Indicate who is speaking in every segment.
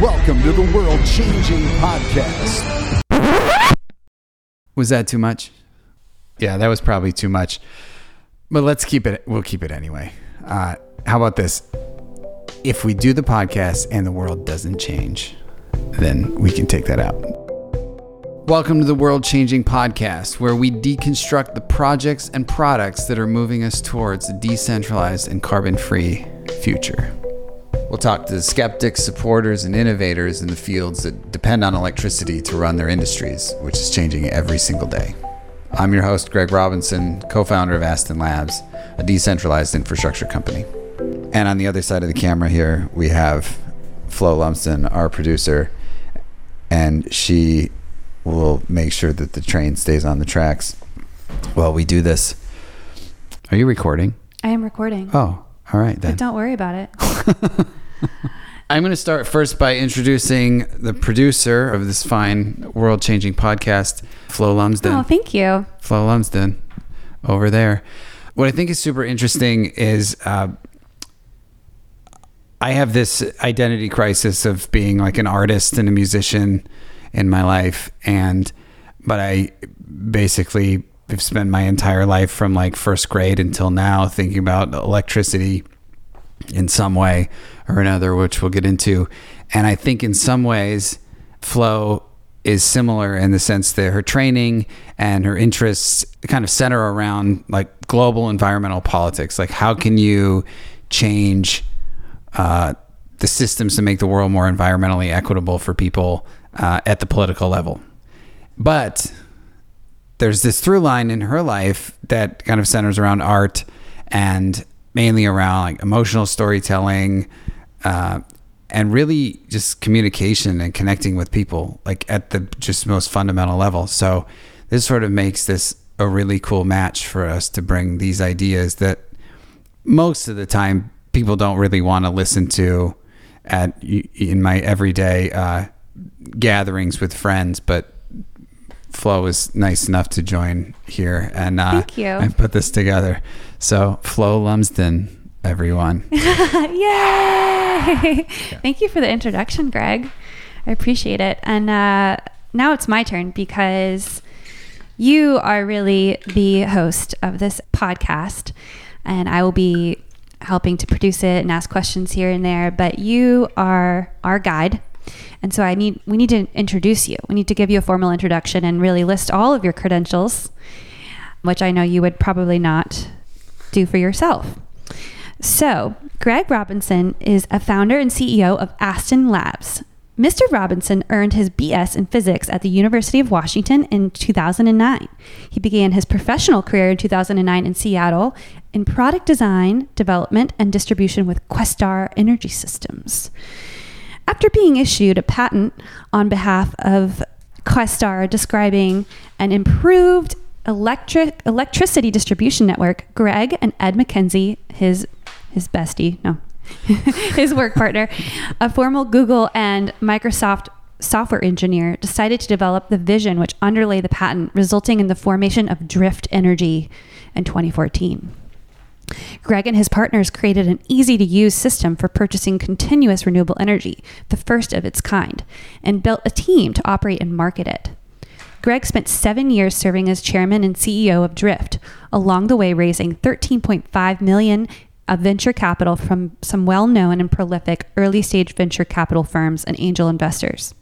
Speaker 1: Welcome to the World Changing Podcast.
Speaker 2: Was that too much? Yeah, that was probably too much. But let's keep it. We'll keep it anyway. Uh, how about this? If we do the podcast and the world doesn't change, then we can take that out. Welcome to the World Changing Podcast, where we deconstruct the projects and products that are moving us towards a decentralized and carbon free future. We'll talk to skeptics, supporters, and innovators in the fields that depend on electricity to run their industries, which is changing every single day. I'm your host, Greg Robinson, co founder of Aston Labs, a decentralized infrastructure company. And on the other side of the camera here, we have Flo Lumsden, our producer, and she will make sure that the train stays on the tracks while we do this. Are you recording?
Speaker 3: I am recording.
Speaker 2: Oh, all right then.
Speaker 3: But don't worry about it.
Speaker 2: I'm going to start first by introducing the producer of this fine world changing podcast, Flo Lumsden.
Speaker 3: Oh, thank you.
Speaker 2: Flo Lumsden over there. What I think is super interesting is uh, I have this identity crisis of being like an artist and a musician in my life. And, but I basically have spent my entire life from like first grade until now thinking about electricity in some way or another, which we'll get into. And I think in some ways, Flo is similar in the sense that her training and her interests kind of center around like global environmental politics. Like, how can you change uh, the systems to make the world more environmentally equitable for people uh, at the political level? But there's this through line in her life that kind of centers around art and mainly around like emotional storytelling uh, and really just communication and connecting with people like at the just most fundamental level. So this sort of makes this a really cool match for us to bring these ideas that most of the time people don't really want to listen to at in my everyday uh, gatherings with friends but Flo was nice enough to join here and uh,
Speaker 3: Thank you.
Speaker 2: and put this together. So Flo Lumsden, everyone.
Speaker 3: Yay! Thank you for the introduction, Greg. I appreciate it. And uh, now it's my turn because you are really the host of this podcast, and I will be helping to produce it and ask questions here and there. But you are our guide. And so I need we need to introduce you. We need to give you a formal introduction and really list all of your credentials, which I know you would probably not do for yourself. So, Greg Robinson is a founder and CEO of Aston Labs. Mr. Robinson earned his BS in physics at the University of Washington in 2009. He began his professional career in 2009 in Seattle in product design, development, and distribution with Questar Energy Systems. After being issued a patent on behalf of Questar describing an improved electric electricity distribution network, Greg and Ed McKenzie, his his bestie, no, his work partner, a former Google and Microsoft software engineer, decided to develop the vision which underlay the patent, resulting in the formation of Drift Energy in 2014. Greg and his partners created an easy to use system for purchasing continuous renewable energy, the first of its kind, and built a team to operate and market it. Greg spent seven years serving as chairman and CEO of Drift, along the way raising 13.5 million of venture capital from some well-known and prolific early-stage venture capital firms and angel investors.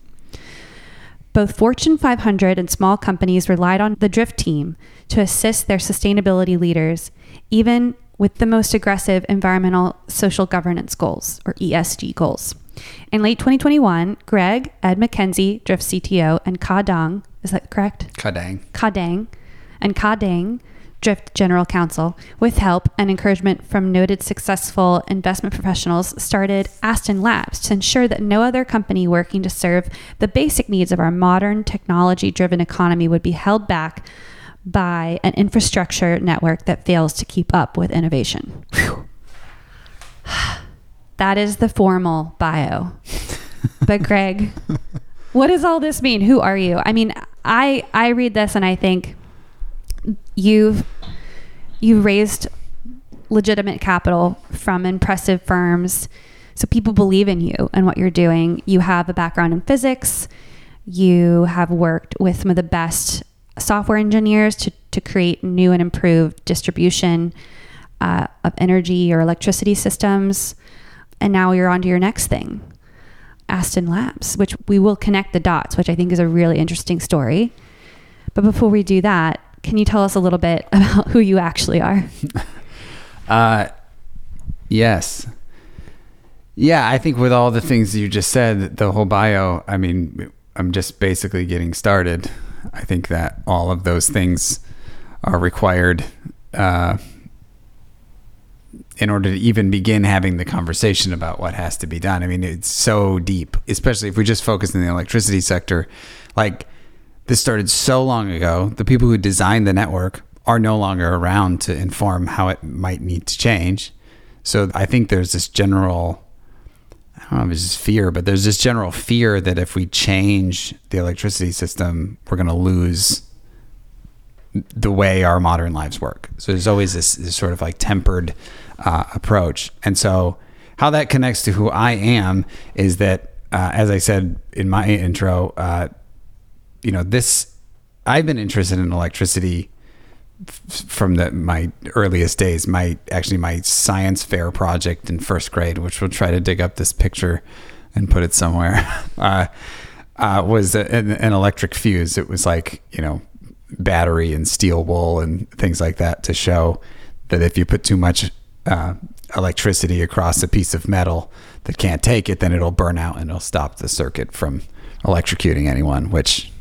Speaker 3: Both Fortune 500 and small companies relied on the Drift team to assist their sustainability leaders, even with the most aggressive environmental social governance goals, or ESG goals. In late 2021, Greg, Ed McKenzie, Drift CTO, and Ka Dang, is that correct?
Speaker 2: Kadang.
Speaker 3: Ka Dang, and Ka Dang, Drift General Counsel, with help and encouragement from noted successful investment professionals, started Aston Labs to ensure that no other company working to serve the basic needs of our modern technology driven economy would be held back by an infrastructure network that fails to keep up with innovation. that is the formal bio. but Greg, what does all this mean? Who are you? I mean, I I read this and I think you've you raised legitimate capital from impressive firms So people believe in you and what you're doing. You have a background in physics. You have worked with some of the best software engineers to, to create new and improved distribution uh, of energy or electricity systems. And now you're on to your next thing, Aston Labs, which we will connect the dots, which I think is a really interesting story. But before we do that, can you tell us a little bit about who you actually are?
Speaker 2: Uh, yes. Yeah, I think with all the things you just said, the whole bio, I mean, I'm just basically getting started. I think that all of those things are required uh, in order to even begin having the conversation about what has to be done. I mean, it's so deep, especially if we just focus in the electricity sector. Like, this started so long ago. The people who designed the network are no longer around to inform how it might need to change. So I think there's this general, I don't know if it's just fear, but there's this general fear that if we change the electricity system, we're going to lose the way our modern lives work. So there's always this, this sort of like tempered uh, approach. And so how that connects to who I am is that, uh, as I said in my intro, uh, you know, this, I've been interested in electricity from the my earliest days my actually my science fair project in first grade which we'll try to dig up this picture and put it somewhere uh, uh, was an, an, electric fuse it was like you know battery and steel wool and things like that to show that if you put too much uh, electricity across a piece of metal that can't take it then it'll burn out and it'll stop the circuit from electrocuting anyone which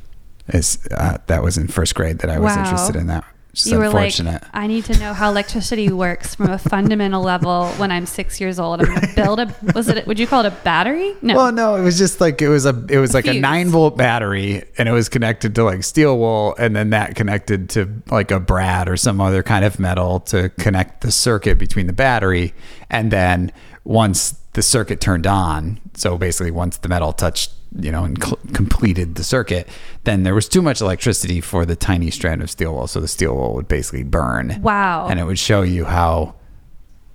Speaker 2: is uh, that was in first grade that I was
Speaker 3: Wow.
Speaker 2: interested in that just
Speaker 3: you were like. I need to know how electricity works from a fundamental level when I'm six years old. I'm to build a, was it, would you call it a battery? No.
Speaker 2: Well, no, it was just like it was a it was like a nine volt battery, and it was connected to like steel wool, and then that connected to like a brad or some other kind of metal to connect the circuit between the battery, and then once the circuit turned on, so basically once the metal touched, you know, and cl- completed the circuit, then there was too much electricity for the tiny strand of steel wool, so the steel wool would basically burn.
Speaker 3: Wow.
Speaker 2: And it would show you how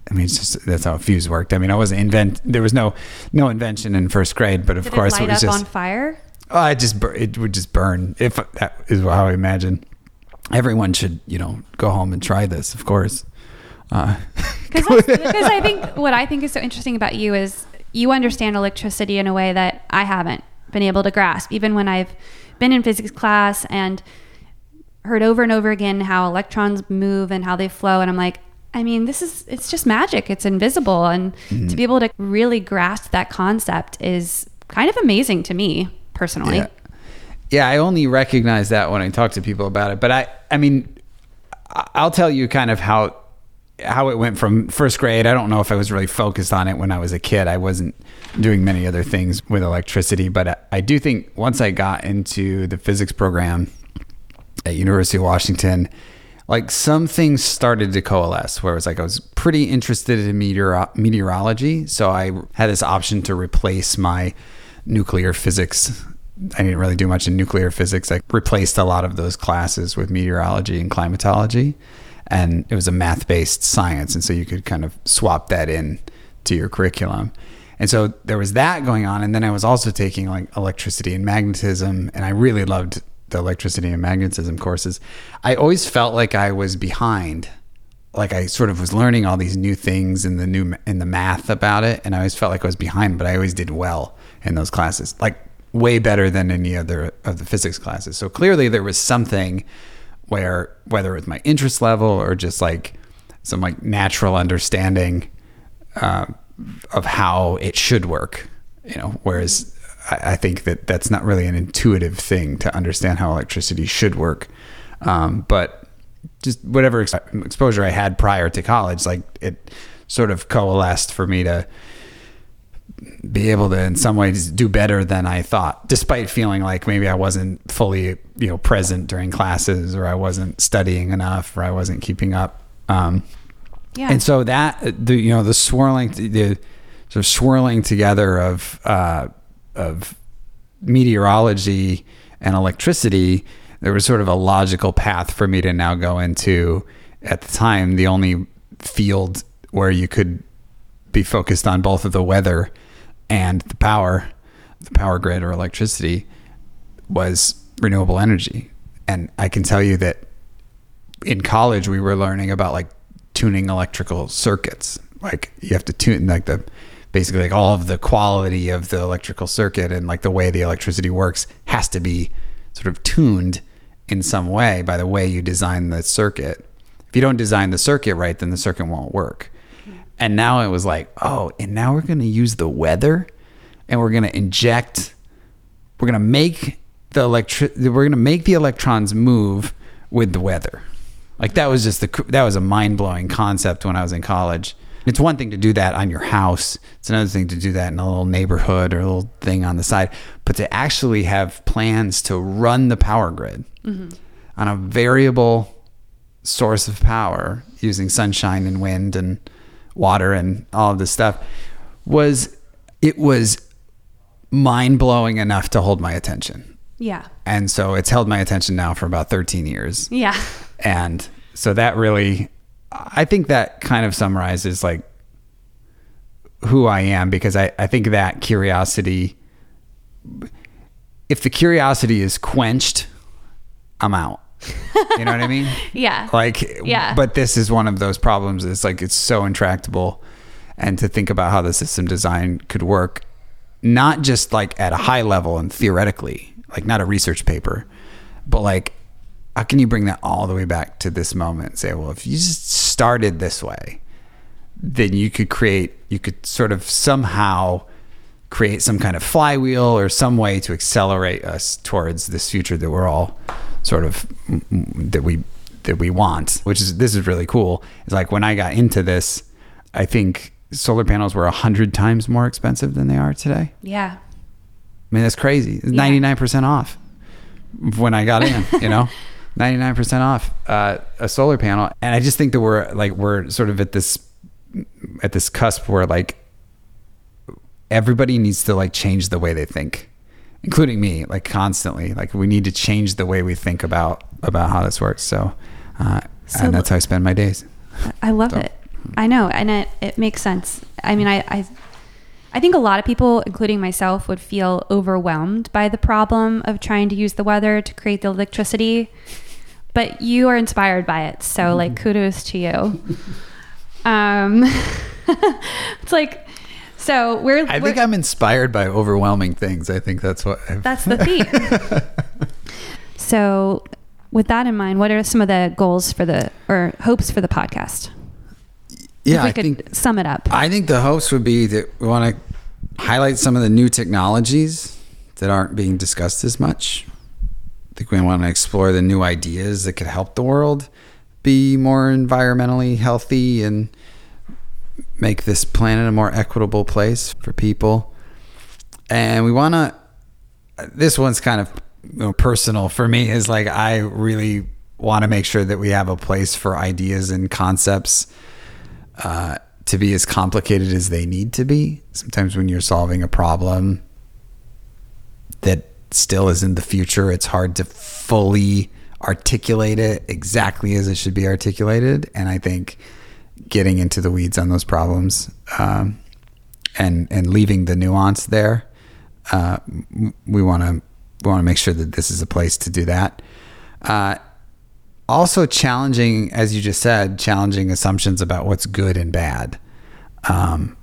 Speaker 2: I mean, it's just that's how a fuse worked. I mean, I wasn't invent. There was no no invention in first grade, but of
Speaker 3: Did
Speaker 2: course
Speaker 3: it
Speaker 2: it,
Speaker 3: light
Speaker 2: was
Speaker 3: up
Speaker 2: just.
Speaker 3: on fire?
Speaker 2: oh, I just it would just burn. If that is how I imagine. Everyone should you know go home and try this. Of course. Uh,
Speaker 3: Because I think what I think is so interesting about you is you understand electricity in a way that I haven't been able to grasp, even when I've been in physics class and heard over and over again how electrons move and how they flow. And I'm like, I mean, this is, it's just magic. It's invisible. And
Speaker 2: Mm-hmm.
Speaker 3: to be able to really grasp that concept is kind of amazing to me personally.
Speaker 2: Yeah. Yeah, I only recognize that when I talk to people about it. But I, I mean, I'll tell you kind of how how it went from first grade. I don't know if I was really focused on it when I was a kid. I wasn't doing many other things with electricity, but I, do think once I got into the physics program at University of Washington, like some things started to coalesce where it was like I was pretty interested in meteor- meteorology. So I had this option to replace my nuclear physics. I didn't really do much in nuclear physics. I replaced a lot of those classes with meteorology and climatology. And it was a math based science. And so you could kind of swap that in to your curriculum. And so there was that going on. And then I was also taking like electricity and magnetism. And I really loved the electricity and magnetism courses. I always felt like I was behind. Like I sort of was learning all these new things in the new in the math about it, and I always felt like I was behind, but I always did well in those classes, like way better than any other of the physics classes. So clearly there was something where whether it's my interest level or just like some like natural understanding uh, of how it should work, you know. Whereas I, I think that that's not really an intuitive thing to understand how electricity should work. Um, but just whatever ex- exposure I had prior to college, like it sort of coalesced for me to be able to in some ways do better than I thought, despite feeling like maybe I wasn't fully, you know, present during classes or I wasn't studying enough or I wasn't keeping up. Um,
Speaker 3: Yeah.
Speaker 2: and so that the you know the swirling the sort of swirling together of uh, of meteorology and electricity, there was sort of a logical path for me to now go into at the time the only field where you could be focused on both of the weather and the power, the power grid or electricity was renewable energy. And I can tell you that in college we were learning about like tuning electrical circuits. Like you have to tune like the basically like all of the quality of the electrical circuit and like the way the electricity works has to be sort of tuned in some way by the way you design the circuit. If you don't design the circuit right, then the circuit won't work. And now it was like, oh, and now we're going to use the weather and we're going to inject we're going to make the electric we're going to make the electrons move with the weather. Like that was just the that was a mind-blowing concept when I was in college. It's one thing to do that on your house. It's another thing to do that in a little neighborhood or a little thing on the side. But to actually have plans to run the power grid mm-hmm. on a variable source of power using sunshine and wind and water and all of this stuff was it was mind blowing enough to hold my attention.
Speaker 3: Yeah.
Speaker 2: And so it's held my attention now for about 13 years.
Speaker 3: Yeah.
Speaker 2: And so that really, I think that kind of summarizes like who I am because I, I think that curiosity, if the curiosity is quenched, I'm out. You know what I mean?
Speaker 3: Yeah.
Speaker 2: Like,
Speaker 3: Yeah.
Speaker 2: But this is one of those problems. It's like it's so intractable, and to think about how the system design could work, not just like at a high level and theoretically, like not a research paper, but like how can you bring that all the way back to this moment and say, well, if you just started this way, then you could create, you could sort of somehow create some kind of flywheel or some way to accelerate us towards this future that we're all sort of that we that we want which is this is really cool it's like when i got into this i think solar panels were a hundred times more expensive than they are today
Speaker 3: Yeah.
Speaker 2: I mean, that's crazy. It's
Speaker 3: Yeah.
Speaker 2: 99% off when I got in, you know, 99% off uh, a solar panel. And I just think that we're like, we're sort of at this, at this cusp where like everybody needs to like change the way they think, including me, like constantly. Like we need to change the way we think about, about how this works. So, uh,
Speaker 3: So-
Speaker 2: and that's how I spend my days.
Speaker 3: I love
Speaker 2: So-
Speaker 3: it. I know, and it, it makes sense. I mean, I, I I think a lot of people, including myself, would feel overwhelmed by the problem of trying to use the weather to create the electricity. But you are inspired by it, so like kudos to you. Um, it's like, so we're.
Speaker 2: I
Speaker 3: we're-
Speaker 2: think I'm inspired by overwhelming things. I think that's what I've,
Speaker 3: That's the theme. so, with that in mind, what are some of the goals for the or hopes for the podcast?
Speaker 2: yeah,
Speaker 3: if we
Speaker 2: I
Speaker 3: could
Speaker 2: think
Speaker 3: sum it up.
Speaker 2: I think the hopes would be that we want to highlight some of the new technologies that aren't being discussed as much. I think we want to explore the new ideas that could help the world be more environmentally healthy and make this planet a more equitable place for people. And we want to, this one's kind of you know, personal for me, is like I really want to make sure that we have a place for ideas and concepts uh, to be as complicated as they need to be. Sometimes when you're solving a problem that still is in the future, it's hard to fully articulate it exactly as it should be articulated. And I think getting into the weeds on those problems um, and and leaving the nuance there, uh, we want to we want to make sure that this is a place to do that. Uh, also challenging, as you just said, challenging assumptions about what's good and bad. Um,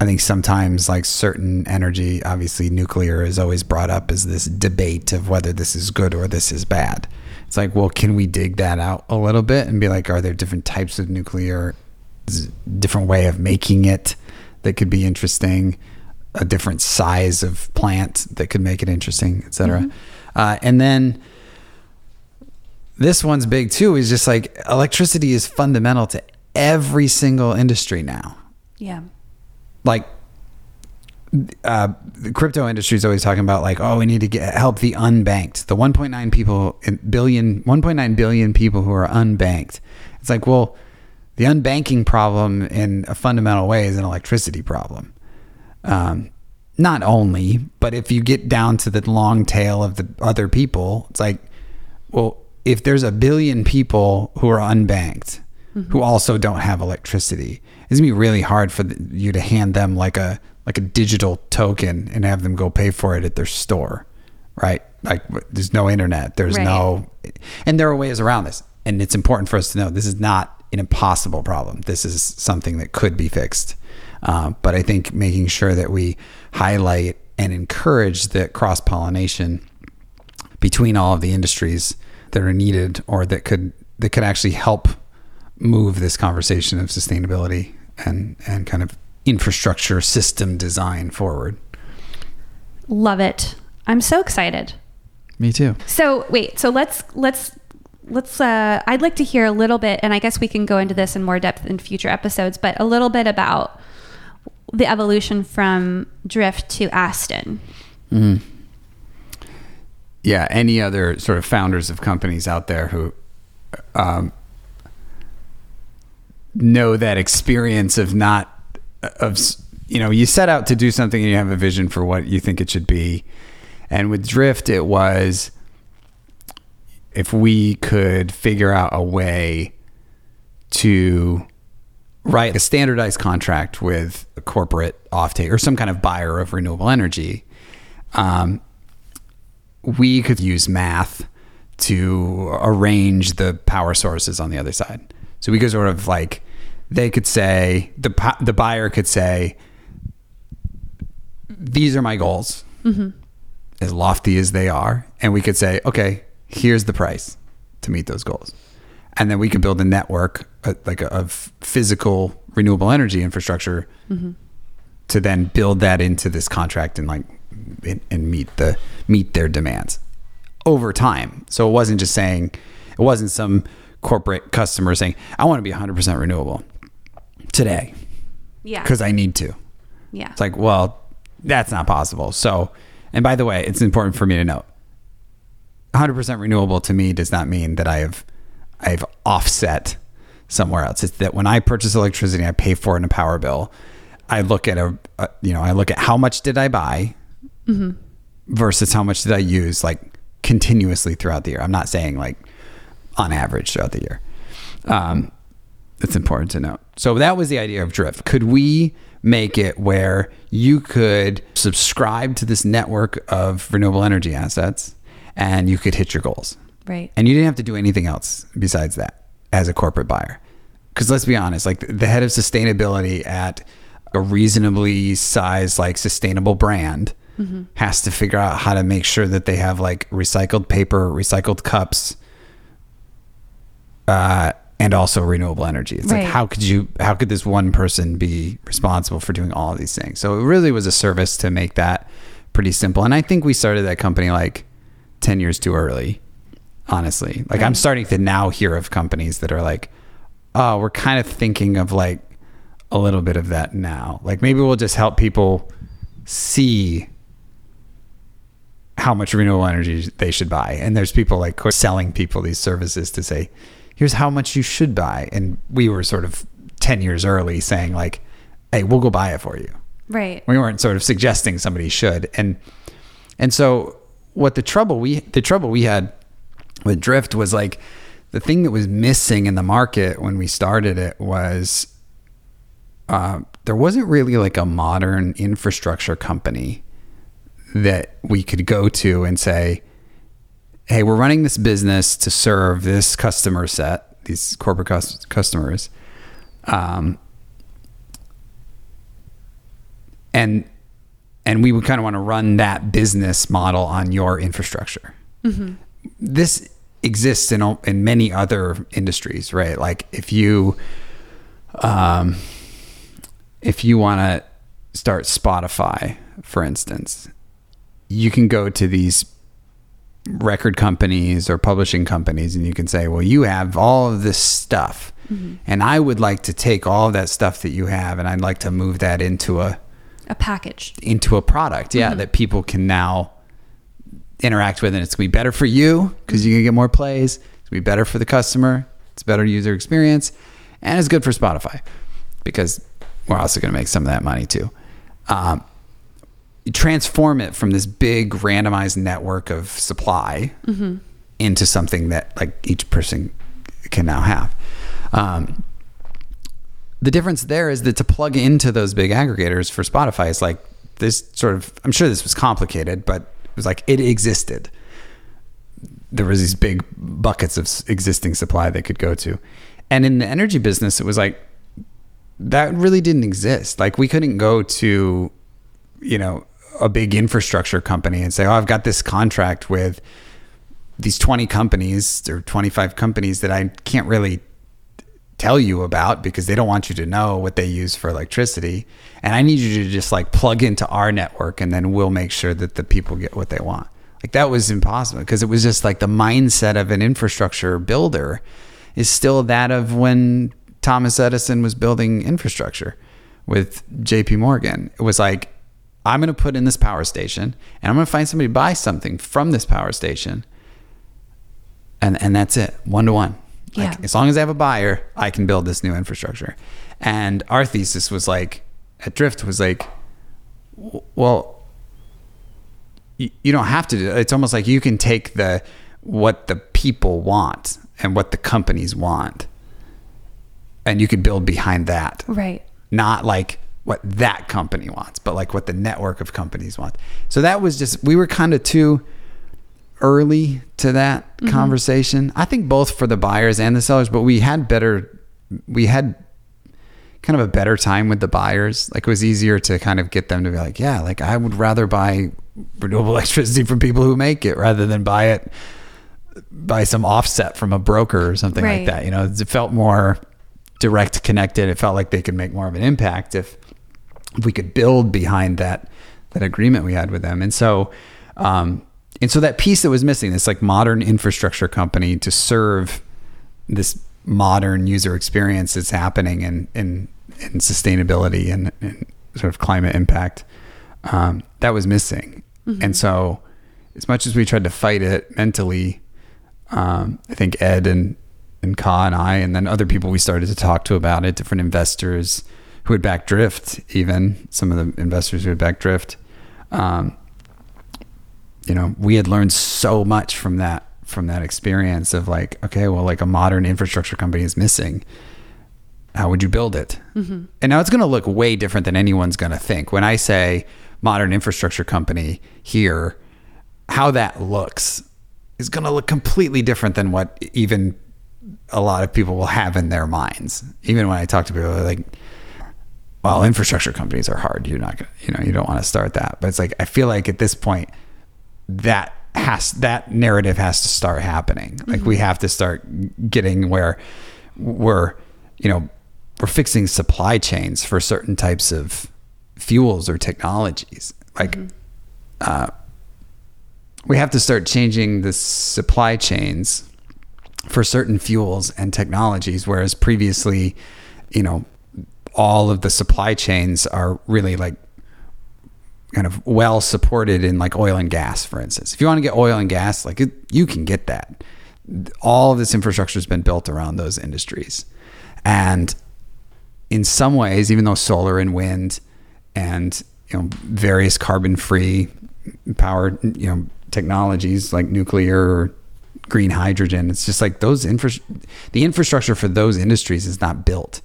Speaker 2: I think sometimes, like certain energy, obviously nuclear is always brought up as this debate of whether this is good or this is bad. It's like, well, can we dig that out a little bit and be like, are there different types of nuclear, is it a different way of making it that could be interesting, a different size of plant that could make it interesting, et cetera. Uh, and then this one's big too is just like electricity is fundamental to every single industry now
Speaker 3: yeah.
Speaker 2: Like uh, the crypto industry is always talking about like oh we need to get help the unbanked. The 1.9 people billion 1.9 billion people who are unbanked. It's like well the unbanking problem in a fundamental way is an electricity problem. Um, not only but if you get down to the long tail of the other people it's like well if there's a billion people who are unbanked who also don't have electricity it's gonna be really hard for the, you to hand them like a like a digital token and have them go pay for it at their store, right? Like there's no internet, there's
Speaker 3: Right.
Speaker 2: no, and there are ways around this, and it's important for us to know this is not an impossible problem. This is something that could be fixed, uh, but I think making sure that we highlight and encourage that cross pollination between all of the industries that are needed or that could that could actually help move this conversation of sustainability and and kind of infrastructure system design forward.
Speaker 3: Love it. I'm so excited.
Speaker 2: Me too.
Speaker 3: So wait, so let's let's let's uh I'd like to hear a little bit and I guess we can go into this in more depth in future episodes, but a little bit about the evolution from Drift to Aston.
Speaker 2: Yeah, any other sort of founders of companies out there who um, know that experience of not of you know you set out to do something and you have a vision for what you think it should be, and with Drift it was if we could figure out a way to write a standardized contract with a corporate offtake or some kind of buyer of renewable energy. Um, we could use math to arrange the power sources on the other side. So we could sort of like they could say the the buyer could say these are my goals, as lofty as they are, and we could say okay, here's the price to meet those goals, and then we could build a network uh, like a, of physical renewable energy infrastructure to then build that into this contract and like and, and meet the meet their demands over time. So it wasn't just saying it wasn't some corporate customer saying I want to be 100% renewable today
Speaker 3: Yeah.
Speaker 2: because I need to.
Speaker 3: yeah.
Speaker 2: It's like, well, that's not possible. So, and by the way, it's important for me to note 100% renewable to me does not mean that I have I've offset somewhere else. It's that when I purchase electricity, I pay for it in a power bill. I look at a, a you know, I look at how much did I buy versus how much did I use like continuously throughout the year. I'm not saying like on average throughout the year. Um, it's important to note. So that was the idea of Drift. Could we make it where you could subscribe to this network of renewable energy assets and you could hit your goals?
Speaker 3: right.
Speaker 2: And you didn't have to do anything else besides that as a corporate buyer. Because let's be honest, like the head of sustainability at a reasonably sized, like sustainable brand has to figure out how to make sure that they have like recycled paper, recycled cups, uh, and also renewable energy. It's
Speaker 3: Right.
Speaker 2: like how could you how could this one person be responsible for doing all of these things? So it really was a service to make that pretty simple. And I think we started that company like 10 years too early, honestly. Like I'm starting to now hear of companies that are like, oh, we're kind of thinking of like a little bit of that now. Like maybe we'll just help people see how much renewable energy they should buy. And there's people like selling people these services to say, here's how much you should buy. And we were sort of 10 years early saying like, hey, we'll go buy it for you.
Speaker 3: Right.
Speaker 2: We weren't sort of suggesting somebody should. And and so what the trouble we the trouble we had with Drift was like the thing that was missing in the market when we started it was uh, there wasn't really like a modern infrastructure company that we could go to and say, "Hey, we're running this business to serve this customer set, these corporate cus- customers." Um, and and we would kind of want to run that business model on your infrastructure. This exists in in many other industries, right? Like if you um if you want to start Spotify, for instance, you can go to these record companies or publishing companies and you can say, well, you have all of this stuff. And I would like to take all of that stuff that you have and I'd like to move that into a
Speaker 3: A package.
Speaker 2: into a product, yeah, that people can now interact with, and it's gonna be better for you because you can get more plays. It's gonna be better for the customer. It's better user experience, and it's good for Spotify because we're also gonna make some of that money too. Um, you transform it from this big randomized network of supply into something that like each person can now have. Um, the difference there is that to plug into those big aggregators for Spotify is like this sort of I'm sure this was complicated, but it was like it existed. There was these big buckets of existing supply they could go to. And in the energy business, it was like that really didn't exist. Like we couldn't go to, you know, a big infrastructure company and say, "Oh, I've got this contract with these 20 companies or 25 companies that I can't really tell you about because they don't want you to know what they use for electricity and I need you to just like plug into our network and then we'll make sure that the people get what they want. Like that was impossible because it was just like the mindset of an infrastructure builder is still that of when Thomas Edison was building infrastructure with JP Morgan. It was like I'm going to put in this power station and I'm going to find somebody to buy something from this power station and and that's it one to one like
Speaker 3: Yeah.
Speaker 2: as long as i have a buyer i can build this new infrastructure and our thesis was like at drift was like well you, you don't have to do it's almost like you can take the what the people want and what the companies want and you could build behind that
Speaker 3: Right.
Speaker 2: not like what that company wants, but like what the network of companies want. So that was just we were kind of too early to that mm-hmm. conversation. I think both for the buyers and the sellers, but we had better we had kind of a better time with the buyers. Like it was easier to kind of get them to be like, yeah, like I would rather buy renewable electricity from people who make it rather than buy it by some offset from a broker or something
Speaker 3: Right.
Speaker 2: like that. You know, it felt more direct connected. It felt like they could make more of an impact if, if we could build behind that that agreement we had with them. And so um and so that piece that was missing, this like modern infrastructure company to serve this modern user experience that's happening in in, in sustainability and, and sort of climate impact, um, that was missing. And so as much as we tried to fight it mentally, um, I think Ed and and Ka and I, and then other people we started to talk to about it, different investors who had backed Drift, even some of the investors who had backed Drift. Um, you know, we had learned so much from that from that experience of like, okay, well, like a modern infrastructure company is missing. How would you build it? And now it's going to look way different than anyone's going to think. When I say modern infrastructure company here, how that looks is going to look completely different than what even a lot of people will have in their minds. Even when I talk to people, like, well, infrastructure companies are hard. You're not to, you know, you don't want to start that. But it's like, I feel like at this point, that has, that narrative has to start happening. Like we have to start getting where we're, you know, we're fixing supply chains for certain types of fuels or technologies. Like, uh, we have to start changing the supply chains for certain fuels and technologies, whereas previously, you know, all of the supply chains are really like kind of well supported in like oil and gas, for instance. If you want to get oil and gas, like it, you can get that. All of this infrastructure has been built around those industries. And in some ways, even though solar and wind and you know various carbon free power you know technologies like nuclear or green hydrogen, it's just like those infra the infrastructure for those industries is not built.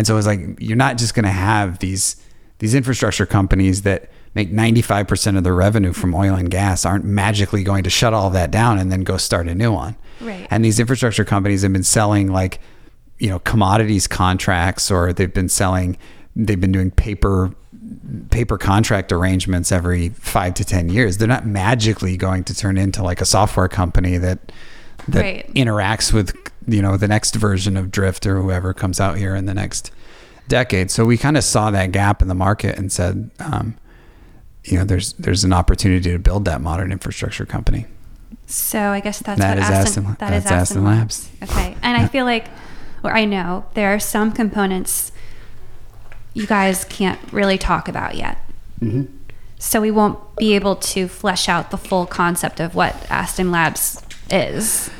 Speaker 2: And so it's like you're not just going to have these these infrastructure companies that make 95% of their revenue from oil and gas aren't magically going to shut all that down and then go start a new one.
Speaker 3: Right.
Speaker 2: And these infrastructure companies have been selling like you know commodities contracts or they've been selling they've been doing paper paper contract arrangements every 5 to 10 years. They're not magically going to turn into like a software company that that
Speaker 3: Right.
Speaker 2: interacts with you know the next version of drift or whoever comes out here in the next decade. So we kind of saw that gap in the market and said um, you know there's there's an opportunity to build that modern infrastructure company.
Speaker 3: So I guess that's
Speaker 2: That
Speaker 3: what
Speaker 2: is
Speaker 3: Aston,
Speaker 2: Aston-
Speaker 3: that is
Speaker 2: that's Aston Labs.
Speaker 3: Okay, and I feel like, or I know there are some components you guys can't really talk about yet.
Speaker 2: Mm-hmm.
Speaker 3: So we won't be able to flesh out the full concept of what Aston Labs is.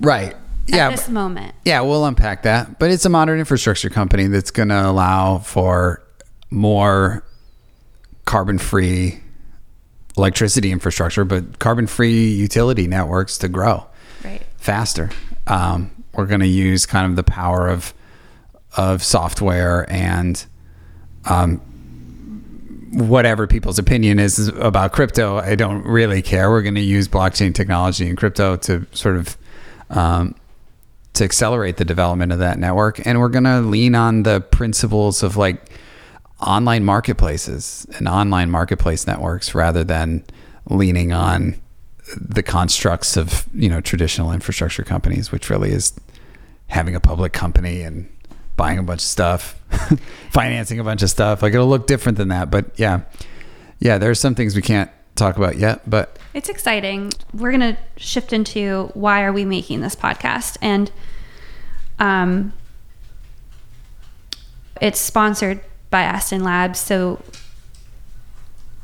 Speaker 2: Right yeah
Speaker 3: this moment.
Speaker 2: Yeah, we'll unpack that. But it's a modern infrastructure company that's going to allow for more carbon free electricity infrastructure, but carbon free utility networks to grow
Speaker 3: Right.
Speaker 2: faster. Um, we're going to use kind of the power of of software and um, whatever people's opinion is about crypto, I don't really care. We're going to use blockchain technology and crypto to sort of um, to accelerate the development of that network, and we're going to lean on the principles of like online marketplaces and online marketplace networks rather than leaning on the constructs of you know traditional infrastructure companies, which really is having a public company and buying a bunch of stuff, financing a bunch of stuff. Like it'll look different than that, but yeah, yeah. There's some things we can't talk about yet, but
Speaker 3: It's exciting. We're going to shift into why are we making this podcast and um it's sponsored by Aston Labs, so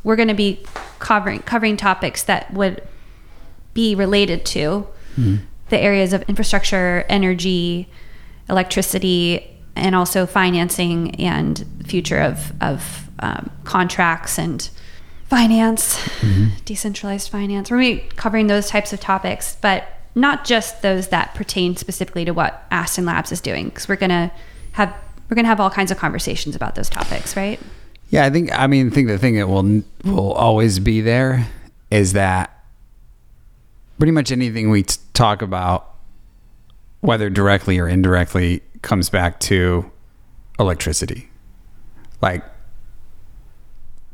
Speaker 3: we're going to be covering covering topics that would be related to the areas of infrastructure, energy, electricity, and also financing and future of of um, contracts and finance, mm-hmm. decentralized finance. We're going to be covering those types of topics, but not just those that pertain specifically to what Aston Labs is doing, because we're going to have we're going to have all kinds of conversations about those topics, right?
Speaker 2: Yeah, I think I mean I think the thing that will will always be there is that pretty much anything we t- talk about whether directly or indirectly comes back to electricity. Like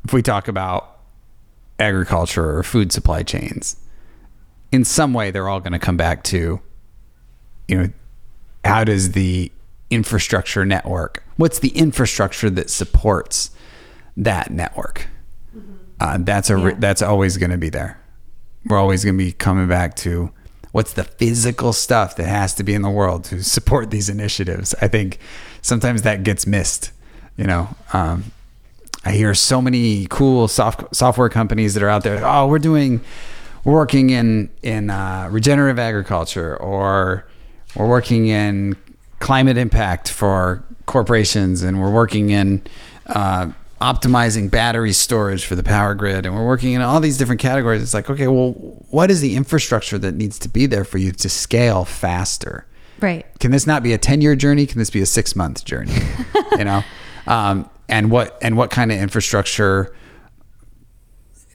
Speaker 2: if we talk about agriculture or food supply chains, in some way they're all going to come back to you know how does the infrastructure network what's the infrastructure that supports that network? Uh, that's a
Speaker 3: Yeah.
Speaker 2: that's always going to be there. We're always going to be coming back to what's the physical stuff that has to be in the world to support these initiatives. I think sometimes that gets missed you know um, i hear so many cool soft, software companies that are out there oh we're doing we're working in in uh, regenerative agriculture or we're working in climate impact for corporations and we're working in uh, optimizing battery storage for the power grid and we're working in all these different categories. It's like okay well what is the infrastructure that needs to be there for you to scale faster?
Speaker 3: Right.
Speaker 2: can this not be a 10 year journey? Can this be a six month journey? You know um, and what and what kind of infrastructure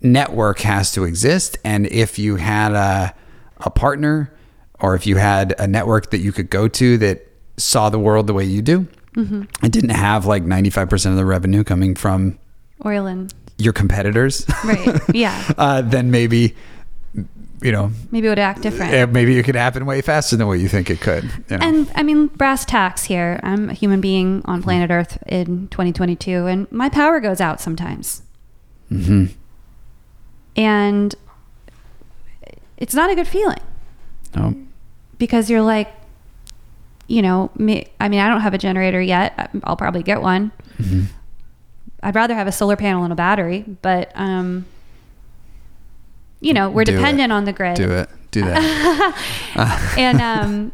Speaker 2: network has to exist and if you had a, a partner or if you had a network that you could go to that saw the world the way you do and didn't have like 95% of the revenue coming from
Speaker 3: Oil and
Speaker 2: your competitors
Speaker 3: right. Yeah.
Speaker 2: uh, then maybe you know
Speaker 3: Maybe it would act different.
Speaker 2: maybe it could happen way faster than what you think it could you know?
Speaker 3: And I mean, brass tacks here. I'm a human being on planet Earth in 2022, and my power goes out sometimes.
Speaker 2: hmm
Speaker 3: And it's not a good feeling
Speaker 2: no.
Speaker 3: because you're like, you know, me, I mean, I don't have a generator yet. I'll probably get one.
Speaker 2: Mhm.
Speaker 3: I'd rather have a solar panel and a battery, but, um, you know, we're
Speaker 2: Do it.
Speaker 3: dependent on the grid.
Speaker 2: do it. Do that.
Speaker 3: And um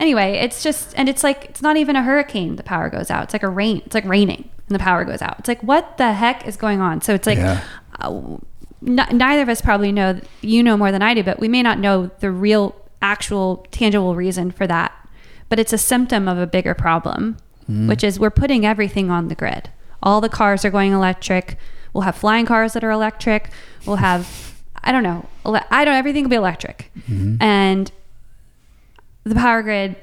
Speaker 3: anyway it's just and it's like it's not even a hurricane the power goes out. It's like a rain it's like raining and the power goes out. It's like what the heck is going on? So it's like
Speaker 2: Yeah.
Speaker 3: uh, n- neither of us probably know you know more than i do but we may not know the real actual tangible reason for that. But it's a symptom of a bigger problem which is we're putting everything on the grid. All the cars are going electric. We'll have flying cars that are electric. We'll have i don't know. I don't everything will be electric. Mm-hmm. And the power grid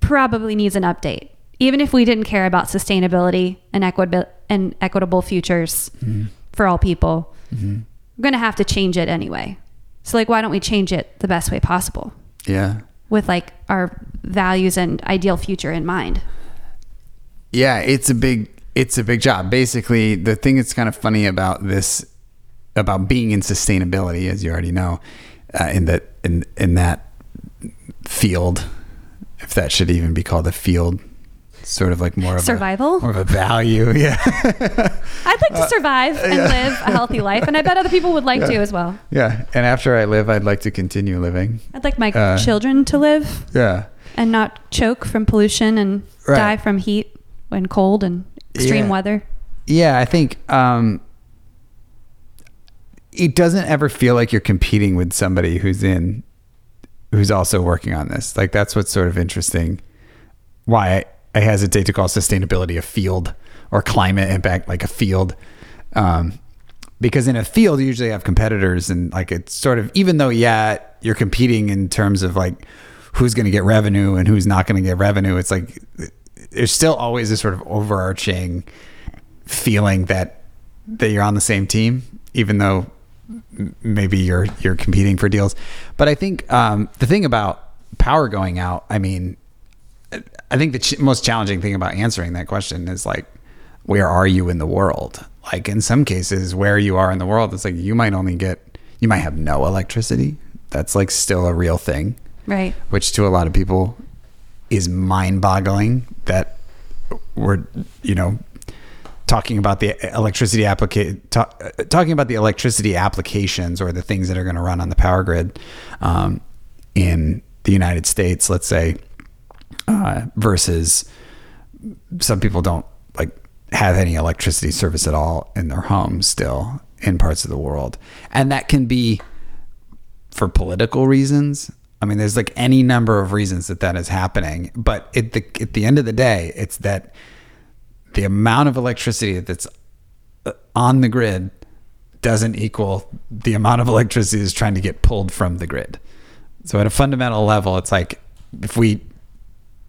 Speaker 3: probably needs an update. Even if we didn't care about sustainability and equitable and equitable futures mm-hmm. for all people, mm-hmm. we're going to have to change it anyway. So like why don't we change it the best way possible?
Speaker 2: Yeah.
Speaker 3: With like our values and ideal future in mind?
Speaker 2: yeah it's a big it's a big job. Basically the thing that's kind of funny about this about being in sustainability as you already know uh, in that in in that field if that should even be called a field sort of like more of
Speaker 3: Survival?
Speaker 2: a, more of a value yeah
Speaker 3: I'd like to survive and live a healthy life and I bet other people would like to as well.
Speaker 2: yeah and after i live i'd like to continue living
Speaker 3: I'd like my
Speaker 2: Uh,
Speaker 3: children to live
Speaker 2: yeah
Speaker 3: and not choke from pollution and
Speaker 2: Right.
Speaker 3: die from heat and cold and extreme
Speaker 2: Yeah.
Speaker 3: weather.
Speaker 2: Yeah, I think um, it doesn't ever feel like you're competing with somebody who's in, who's also working on this. Like that's what's sort of interesting. Why I hesitate to call sustainability a field or climate impact like a field. Um, because in a field you usually have competitors and like it's sort of even though yeah you're competing in terms of like who's going to get revenue and who's not going to get revenue it's like there's still always this sort of overarching feeling that that you're on the same team even though maybe you're you're competing for deals. But i think um, the thing about power going out i mean i think the ch- most challenging thing about answering that question is like where are you in the world? Like in some cases where you are in the world it's like you might only get you might have no electricity. That's like still a real thing.
Speaker 3: Right.
Speaker 2: which to a lot of people is mind-boggling that we're you know talking about the electricity applica- ta- talking about the electricity applications or the things that are going to run on the power grid um, in the United States let's say uh, versus some people don't like have any electricity service at all in their homes still in parts of the world and that can be for political reasons. I mean, there's like any number of reasons that that is happening. But at the at the end of the day, it's that the amount of electricity that's uh, on the grid doesn't equal the amount of electricity that's trying to get pulled from the grid. So at a fundamental level, it's like if we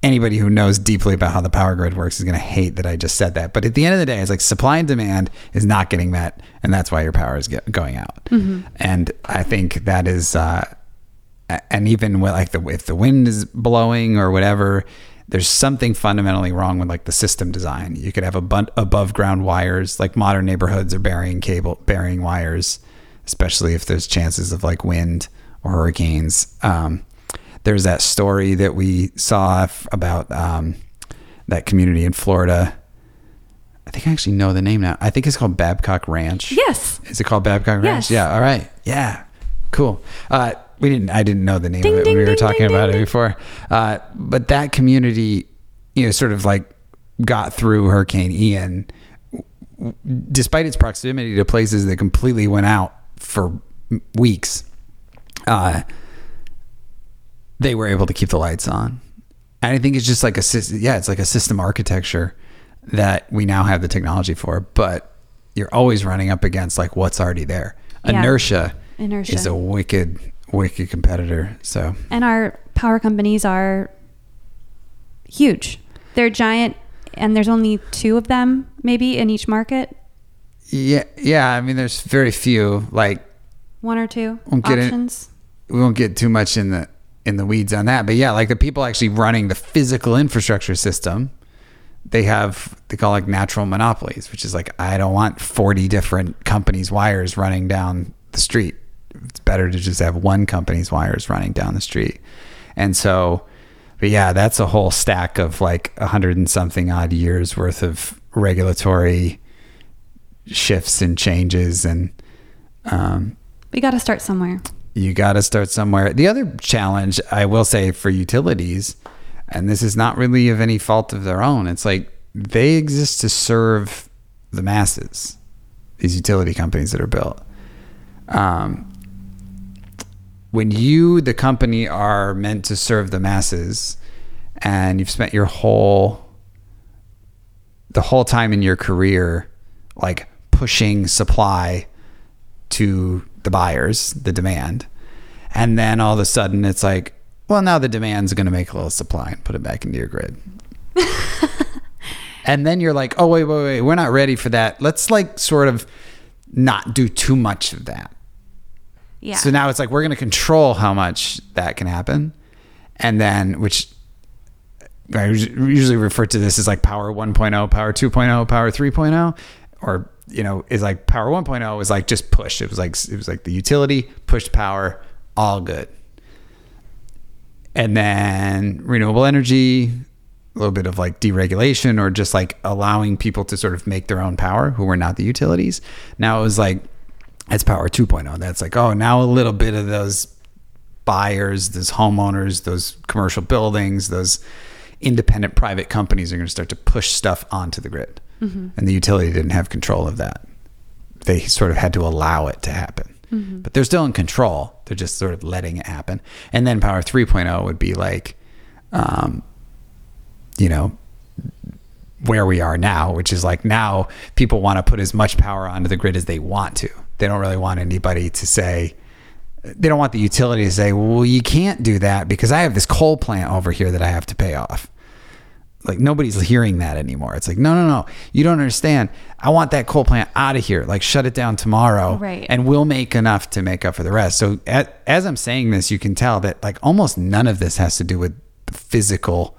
Speaker 2: anybody who knows deeply about how the power grid works is going to hate that I just said that. But at the end of the day, it's like supply and demand is not getting met, and that's why your power is get, going out. And I think that is, uh, and even with like the if the wind is blowing or whatever, there's something fundamentally wrong with like the system design. You could have a bun- above ground wires, like modern neighborhoods are burying cable, burying wires, especially if there's chances of like wind or hurricanes. Um, there's that story that we saw f- about um, that community in Florida. I think I actually know the name now. I think it's called Babcock Ranch.
Speaker 3: Yes.
Speaker 2: Is it called Babcock Ranch?
Speaker 3: Yes.
Speaker 2: Yeah. All right. Yeah. Cool. Uh, we didn't. I didn't know the name
Speaker 3: Ding,
Speaker 2: of it
Speaker 3: ding,
Speaker 2: when we were
Speaker 3: ding,
Speaker 2: talking about it before. Uh, but that community, you know, sort of like got through Hurricane Ian, despite its proximity to places that completely went out for weeks. Uh, they were able to keep the lights on. And I think it's just like a system. Yeah, it's like a system architecture that we now have the technology for, but you're always running up against like what's already there.
Speaker 3: Yeah.
Speaker 2: Inertia,
Speaker 3: Inertia.
Speaker 2: is a wicked, wicked competitor. So
Speaker 3: And our power companies are huge. They're giant, and there's only two of them, maybe in each market.
Speaker 2: yeah, yeah. I mean, there's very few. Like
Speaker 3: One or two
Speaker 2: Won't get
Speaker 3: options.
Speaker 2: we won't get too much in the in the weeds on that, but yeah, like the people actually running the physical infrastructure system, they have they call like natural monopolies, which is like I don't want forty different companies' wires running down the street. It's better to just have one company's wires running down the street, and so, but yeah, that's a whole stack of like a hundred and something odd years worth of regulatory shifts and changes and. Um,
Speaker 3: We got to start somewhere.
Speaker 2: you got to start somewhere. The other challenge, I will say, for utilities, and this is not really of any fault of their own, it's like they exist to serve the masses, these utility companies that are built. Um, when you, the company, are meant to serve the masses, and you've spent your whole the whole time in your career like pushing supply to the buyers, the demand. And then all of a sudden it's like, well, now the demand's going to make a little supply and put it back into your grid. and then you're like, oh, wait, wait, wait, we're not ready for that. Let's like sort of not do too much of that.
Speaker 3: Yeah.
Speaker 2: So now it's like we're going to control how much that can happen. And then, which I usually refer to this as like power 1.0, power 2.0, power 3.0, or, you know, is like power 1.0 was like just push. It was like, it was like the utility pushed power, all good. And then renewable energy, a little bit of like deregulation or just like allowing people to sort of make their own power who were not the utilities. Now it was like, that's power 2.0. That's like, oh, now a little bit of those buyers, those homeowners, those commercial buildings, those independent private companies are going to start to push stuff onto the grid. And the utility didn't have control of that. They sort of had to allow it to happen. But they're still in control. They're just sort of letting it happen. And then Power 3.0 would be like, um, you know, where we are now, which is like now people want to put as much power onto the grid as they want to. They don't really want anybody to say, they don't want the utility to say, well, you can't do that because I have this coal plant over here that I have to pay off. Like nobody's hearing that anymore. It's like, no, no, no, you don't understand. I want that coal plant out of here. Like shut it down tomorrow,
Speaker 3: Right.
Speaker 2: and we'll make enough to make up for the rest. So at, as I'm saying this, you can tell that like almost none of this has to do with the physical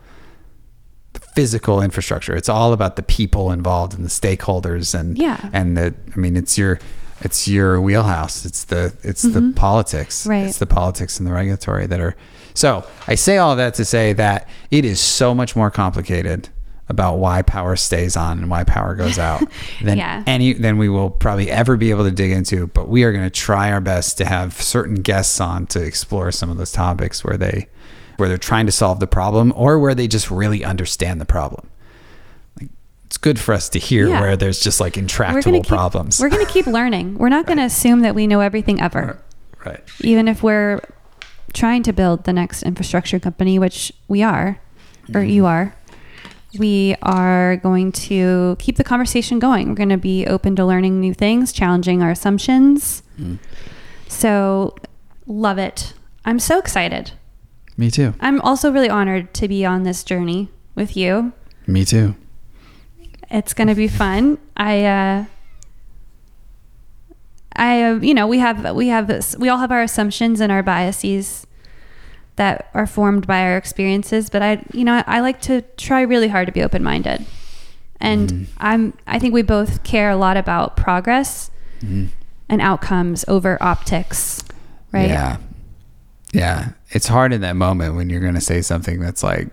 Speaker 2: the physical infrastructure. It's all about the people involved and the stakeholders and
Speaker 3: Yeah.
Speaker 2: and the I mean it's your it's your wheelhouse. It's the it's the politics.
Speaker 3: Mm-hmm. Right.
Speaker 2: It's the politics and the regulatory that are so I say all that to say that it is so much more complicated about why power stays on and why power goes out than
Speaker 3: Yeah.
Speaker 2: any than we will probably ever be able to dig into. But we are going to try our best to have certain guests on to explore some of those topics where they where they're trying to solve the problem or where they just really understand the problem. It's good for us to hear
Speaker 3: Yeah.
Speaker 2: where there's just like
Speaker 3: We're
Speaker 2: intractable
Speaker 3: keep,
Speaker 2: problems.
Speaker 3: We're going to keep learning. We're not going to assume that we know everything ever.
Speaker 2: right.
Speaker 3: even if we're trying to build the next infrastructure company, which we are, or
Speaker 2: Mm-hmm.
Speaker 3: you are, we are going to keep the conversation going. We're going to be open to learning new things, challenging our assumptions.
Speaker 2: Mm.
Speaker 3: So, love it. I'm so excited.
Speaker 2: Me too.
Speaker 3: I'm also really honored to be on this journey with you.
Speaker 2: Me too.
Speaker 3: It's going to be fun. I, uh, I, uh, you know, we have, we have, we all have our assumptions and our biases that are formed by our experiences. But I, you know, I, like to try really hard to be open minded. And I'm, I think we both care a lot about progress
Speaker 2: Mhm.
Speaker 3: and outcomes over optics, right?
Speaker 2: Yeah. Yeah. It's hard in that moment when you're going to say something that's like,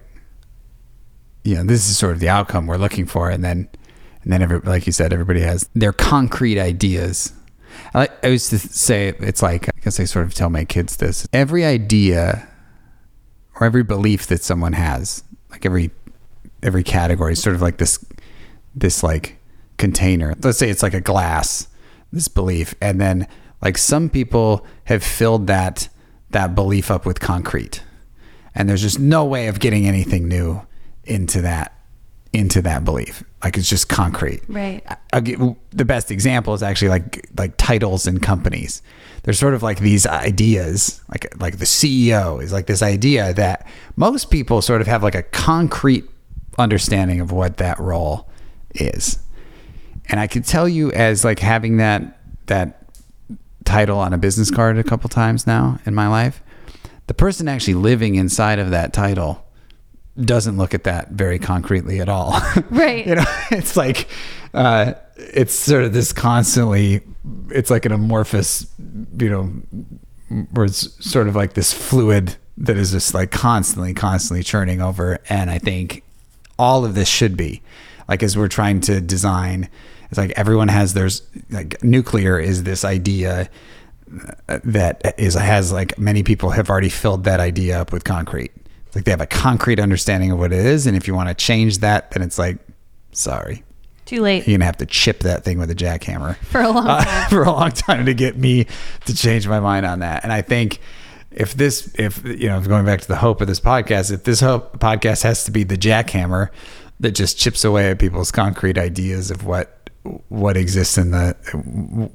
Speaker 2: you know, this is sort of the outcome we're looking for. And then, and then every, like you said, everybody has their concrete ideas. I, I used to say it's like, I guess I sort of tell my kids this every idea or every belief that someone has, like every, every category is sort of like this, this like container. Let's say it's like a glass, this belief. And then like some people have filled that, that belief up with concrete and there's just no way of getting anything new into that into that belief. Like it's just concrete.
Speaker 3: Right.
Speaker 2: Get, the best example is actually like like titles and companies. There's sort of like these ideas like like the ceo is like this idea that most people sort of have like a concrete understanding of what that role is. And i can tell you as like having that that title on a business card a couple times now in my life the person actually living inside of that title doesn't look at that very concretely at all.
Speaker 3: Right.
Speaker 2: you know it's like uh it's sort of this constantly it's like an amorphous you know where it's sort of like this fluid that is just like constantly constantly churning over. And i think all of this should be like as we're trying to design it's like everyone has there's like nuclear is this idea uh, that is has like many people have already filled that idea up with concrete It's like they have a concrete understanding of what it is and if you want to change that then it's like sorry
Speaker 3: Too late
Speaker 2: you're gonna have to chip that thing with a jackhammer
Speaker 3: for a long
Speaker 2: uh,
Speaker 3: time.
Speaker 2: for a long time to get me to change my mind on that. And I think if this, if you know, going back to the hope of this podcast, if this hope podcast has to be the jackhammer that just chips away at people's concrete ideas of what what exists in the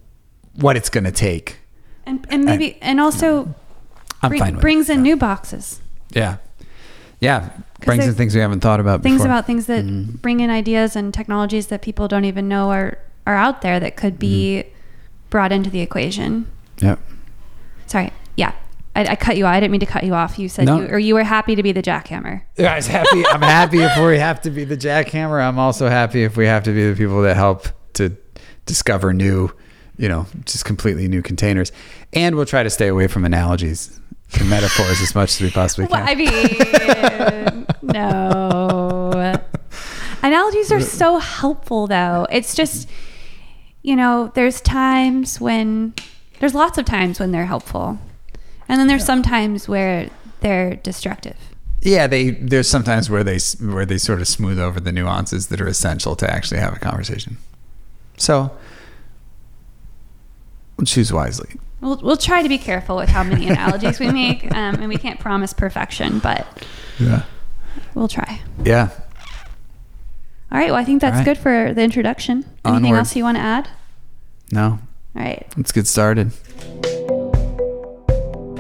Speaker 2: what it's going to take,
Speaker 3: and, and maybe, and also
Speaker 2: I'm
Speaker 3: bring-
Speaker 2: fine with
Speaker 3: brings
Speaker 2: it.
Speaker 3: in new boxes.
Speaker 2: Yeah, yeah, brings in things we haven't thought about.
Speaker 3: things
Speaker 2: before.
Speaker 3: about things that
Speaker 2: Mhm.
Speaker 3: bring in ideas and technologies that people don't even know are are out there that could be
Speaker 2: Mm-hmm.
Speaker 3: brought into the equation.
Speaker 2: Yep.
Speaker 3: Sorry, yeah, I, I cut you. off. I didn't mean to cut you off. You said
Speaker 2: No.
Speaker 3: you or you were happy to be the jackhammer.
Speaker 2: Yeah, I was happy. I'm happy if we have to be the jackhammer. I'm also happy if we have to be the people that help to discover new, you know, just completely new containers. And we'll try to stay away from analogies and metaphors as much as we possibly
Speaker 3: Well,
Speaker 2: can.
Speaker 3: I mean, no. Analogies are so helpful, though. It's just, you know, there's times when, there's lots of times when they're helpful. And then there's some times where they're destructive.
Speaker 2: yeah, they there's sometimes where they where they sort of smooth over the nuances that are essential to actually have a conversation. So, choose wisely.
Speaker 3: We'll, we'll try to be careful with how many analogies we make. Um, and we can't promise perfection, but
Speaker 2: Yeah.
Speaker 3: we'll try.
Speaker 2: Yeah.
Speaker 3: All right. Well, I think that's
Speaker 2: All right.
Speaker 3: good for the introduction. Anything
Speaker 2: Onward.
Speaker 3: else you want to add?
Speaker 2: No,
Speaker 3: All right.
Speaker 2: let's get started.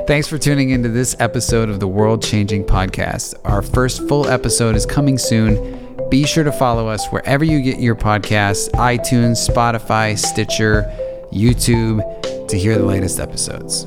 Speaker 2: Thanks for tuning into this episode of the World Changing Podcast. Our first full episode is coming soon. Be sure to follow us wherever you get your podcasts iTunes, Spotify, Stitcher, YouTube to hear the latest episodes.